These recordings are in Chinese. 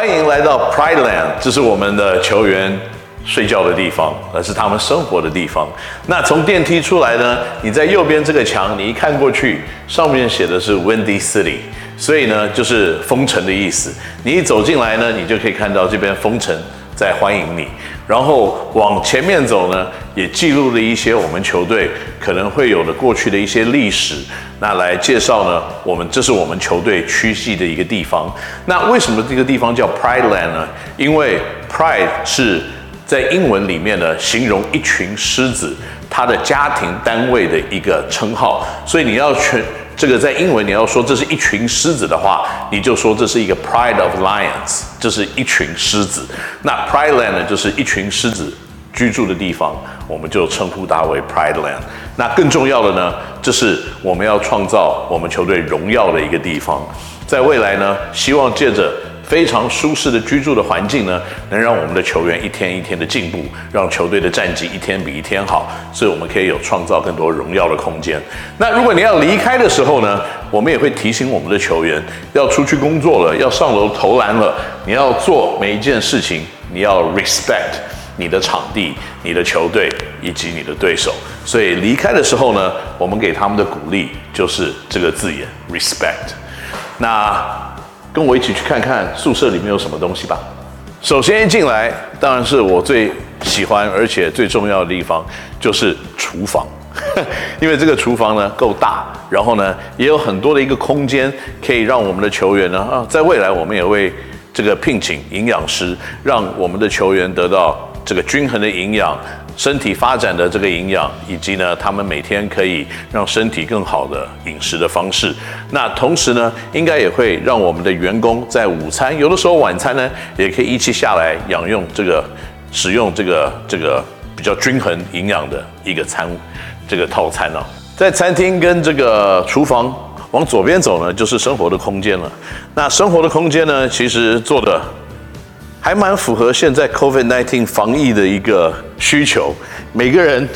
欢迎来到 Pride Land，这是我们的球员睡觉的地方，而是他们生活的地方。那从电梯出来呢，你在右边这个墙，你一看过去，上面写的是 Windy City，所以呢就是风城的意思。你一走进来呢，你就可以看到这边风城在欢迎你。然后往前面走呢，也记录了一些我们球队可能会有的过去的一些历史。那来介绍呢，我们这是我们球队区系的一个地方。那为什么这个地方叫 Pride Land 呢？因为 Pride 是在英文里面呢，形容一群狮子，它的家庭单位的一个称号。所以你要全这个在英文你要说这是一群狮子的话，你就说这是一个 Pride of Lions，这是一群狮子。那 Pride Land 呢，就是一群狮子居住的地方，我们就称呼它为 Pride Land。那更重要的呢，这是我们要创造我们球队荣耀的一个地方。在未来呢，希望借着非常舒适的居住的环境呢，能让我们的球员一天一天的进步，让球队的战绩一天比一天好，所以我们可以有创造更多荣耀的空间。那如果你要离开的时候呢，我们也会提醒我们的球员，要出去工作了，要上楼投篮了，你要做每一件事情，你要 respect 你的场地、你的球队以及你的对手。所以离开的时候呢，我们给他们的鼓励就是这个字眼 respect。那。跟我一起去看看宿舍里面有什么东西吧。首先一进来，当然是我最喜欢而且最重要的地方，就是厨房。因为这个厨房呢够大，然后呢也有很多的一个空间，可以让我们的球员呢啊，在未来我们也会这个聘请营养师，让我们的球员得到这个均衡的营养。身体发展的这个营养，以及呢，他们每天可以让身体更好的饮食的方式。那同时呢，应该也会让我们的员工在午餐，有的时候晚餐呢，也可以一起下来享用这个，使用这个这个比较均衡营养的一个餐，这个套餐哦。在餐厅跟这个厨房往左边走呢，就是生活的空间了。那生活的空间呢，其实做的。还蛮符合现在 COVID-19 防疫的一个需求，每个人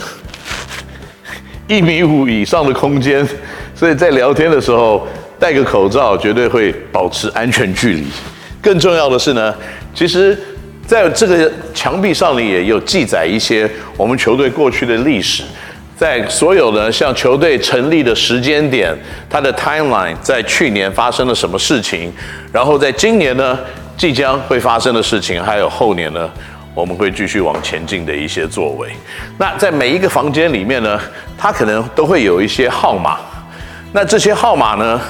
一米五以上的空间，所以在聊天的时候戴个口罩，绝对会保持安全距离。更重要的是呢，其实在这个墙壁上呢，也有记载一些我们球队过去的历史，在所有的像球队成立的时间点，它的 timeline，在去年发生了什么事情，然后在今年呢，即将会发生的事情，还有后年呢，我们会继续往前进的一些作为。那在每一个房间里面呢，它可能都会有一些号码。那这些号码呢，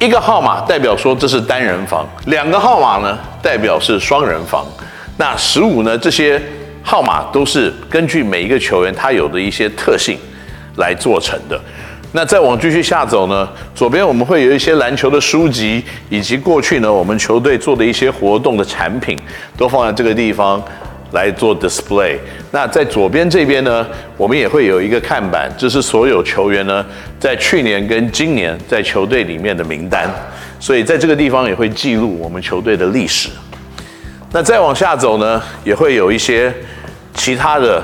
一个号码代表说这是单人房，两个号码呢代表是双人房。那十五呢，这些号码都是根据每一个球员他有的一些特性来做成的。那再往继续下走呢，左边我们会有一些篮球的书籍，以及过去呢我们球队做的一些活动的产品，都放在这个地方来做 display。那在左边这边呢，我们也会有一个看板，这是所有球员呢在去年跟今年在球队里面的名单，所以在这个地方也会记录我们球队的历史。那再往下走呢，也会有一些其他的。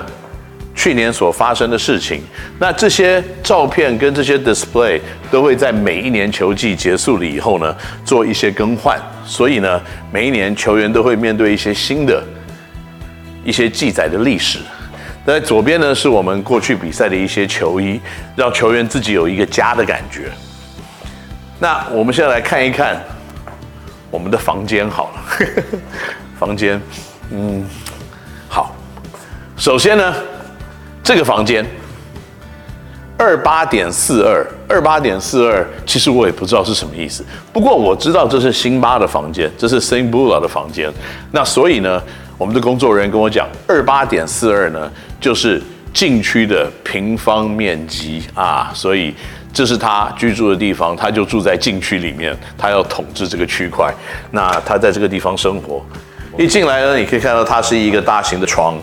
去年所发生的事情，那这些照片跟这些 display 都会在每一年球季结束了以后呢，做一些更换。所以呢，每一年球员都会面对一些新的、一些记载的历史。在左边呢，是我们过去比赛的一些球衣，让球员自己有一个家的感觉。那我们现在来看一看我们的房间好了，房间，嗯，好，首先呢。这个房间二八点四二，二八点四二，其实我也不知道是什么意思。不过我知道这是辛巴的房间，这是 s i n b u l a 的房间。那所以呢，我们的工作人员跟我讲，二八点四二呢，就是禁区的平方面积啊。所以这是他居住的地方，他就住在禁区里面，他要统治这个区块。那他在这个地方生活，一进来呢，你可以看到它是一个大型的床。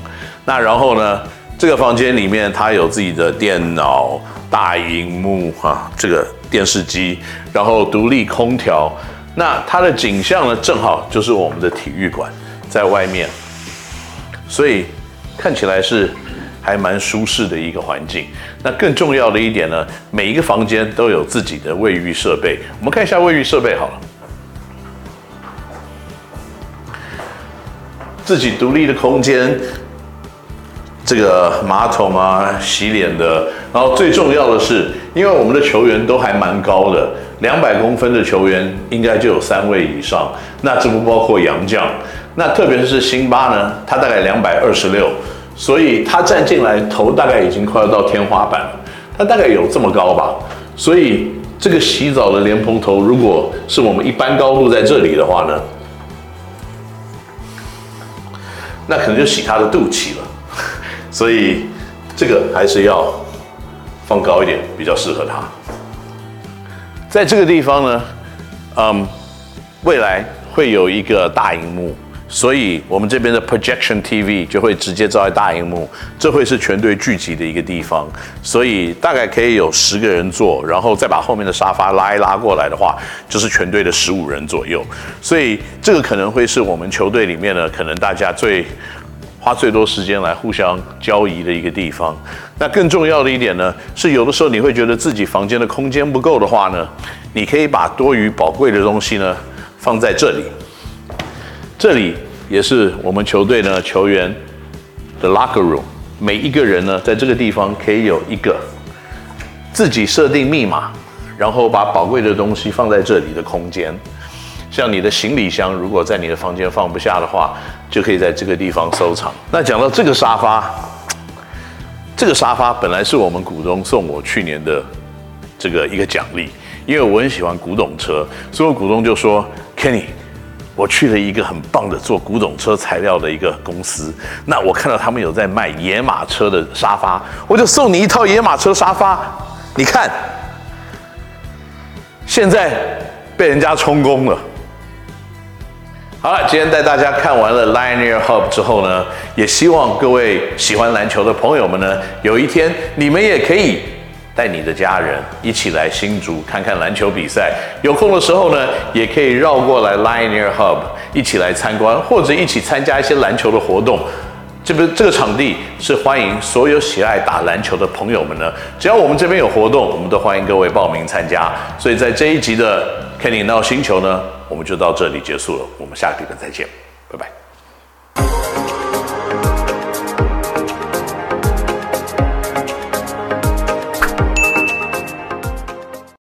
那然后呢，这个房间里面，它有自己的电脑、大荧幕啊，这个电视机，然后独立空调。那它的景象呢，正好就是我们的体育馆在外面，所以看起来是还蛮舒适的一个环境。那更重要的一点呢，每一个房间都有自己的卫浴设备。我们看一下卫浴设备好了。自己独立的空间，这个马桶啊、洗脸的，然后最重要的是，因为我们的球员都还蛮高的，两百公分的球员应该就有三位以上，那这不包括杨将，那特别是辛巴呢，他大概两百二十六，所以他站进来头大概已经快要到天花板了，他大概有这么高吧，所以。这个洗澡的莲蓬头，如果是我们一般高度在这里的话呢，那可能就洗他的肚脐了。所以这个还是要放高一点，比较适合他。在这个地方呢，嗯，未来会有一个大荧幕。所以，我们这边的 projection TV 就会直接照在大荧幕，这会是全队聚集的一个地方。所以大概可以有十个人坐，然后再把后面的沙发拉一拉过来的话，就是全队的十五人左右。所以这个可能会是我们球队里面呢，可能大家最花最多时间来互相交易的一个地方。那更重要的一点呢，是有的时候你会觉得自己房间的空间不够的话呢，你可以把多余宝贵的东西呢放在这里。这里也是我们球队呢球员的 locker room，每一个人呢在这个地方可以有一个自己设定密码，然后把宝贵的东西放在这里的空间。像你的行李箱，如果在你的房间放不下的话，就可以在这个地方收藏。那讲到这个沙发，这个沙发本来是我们股东送我去年的这个一个奖励，因为我很喜欢古董车，所以我股东就说，Kenny。我去了一个很棒的做古董车材料的一个公司，那我看到他们有在卖野马车的沙发，我就送你一套野马车沙发。你看，现在被人家充公了。好了，今天带大家看完了 Lioneer Hub 之后呢，也希望各位喜欢篮球的朋友们呢，有一天你们也可以。带你的家人一起来新竹看看篮球比赛，有空的时候呢，也可以绕过来 Lioneer Hub 一起来参观，或者一起参加一些篮球的活动。这边这个场地是欢迎所有喜爱打篮球的朋友们呢，只要我们这边有活动，我们都欢迎各位报名参加。所以在这一集的 Kenny NOW 星球呢，我们就到这里结束了，我们下个礼拜再见，拜拜。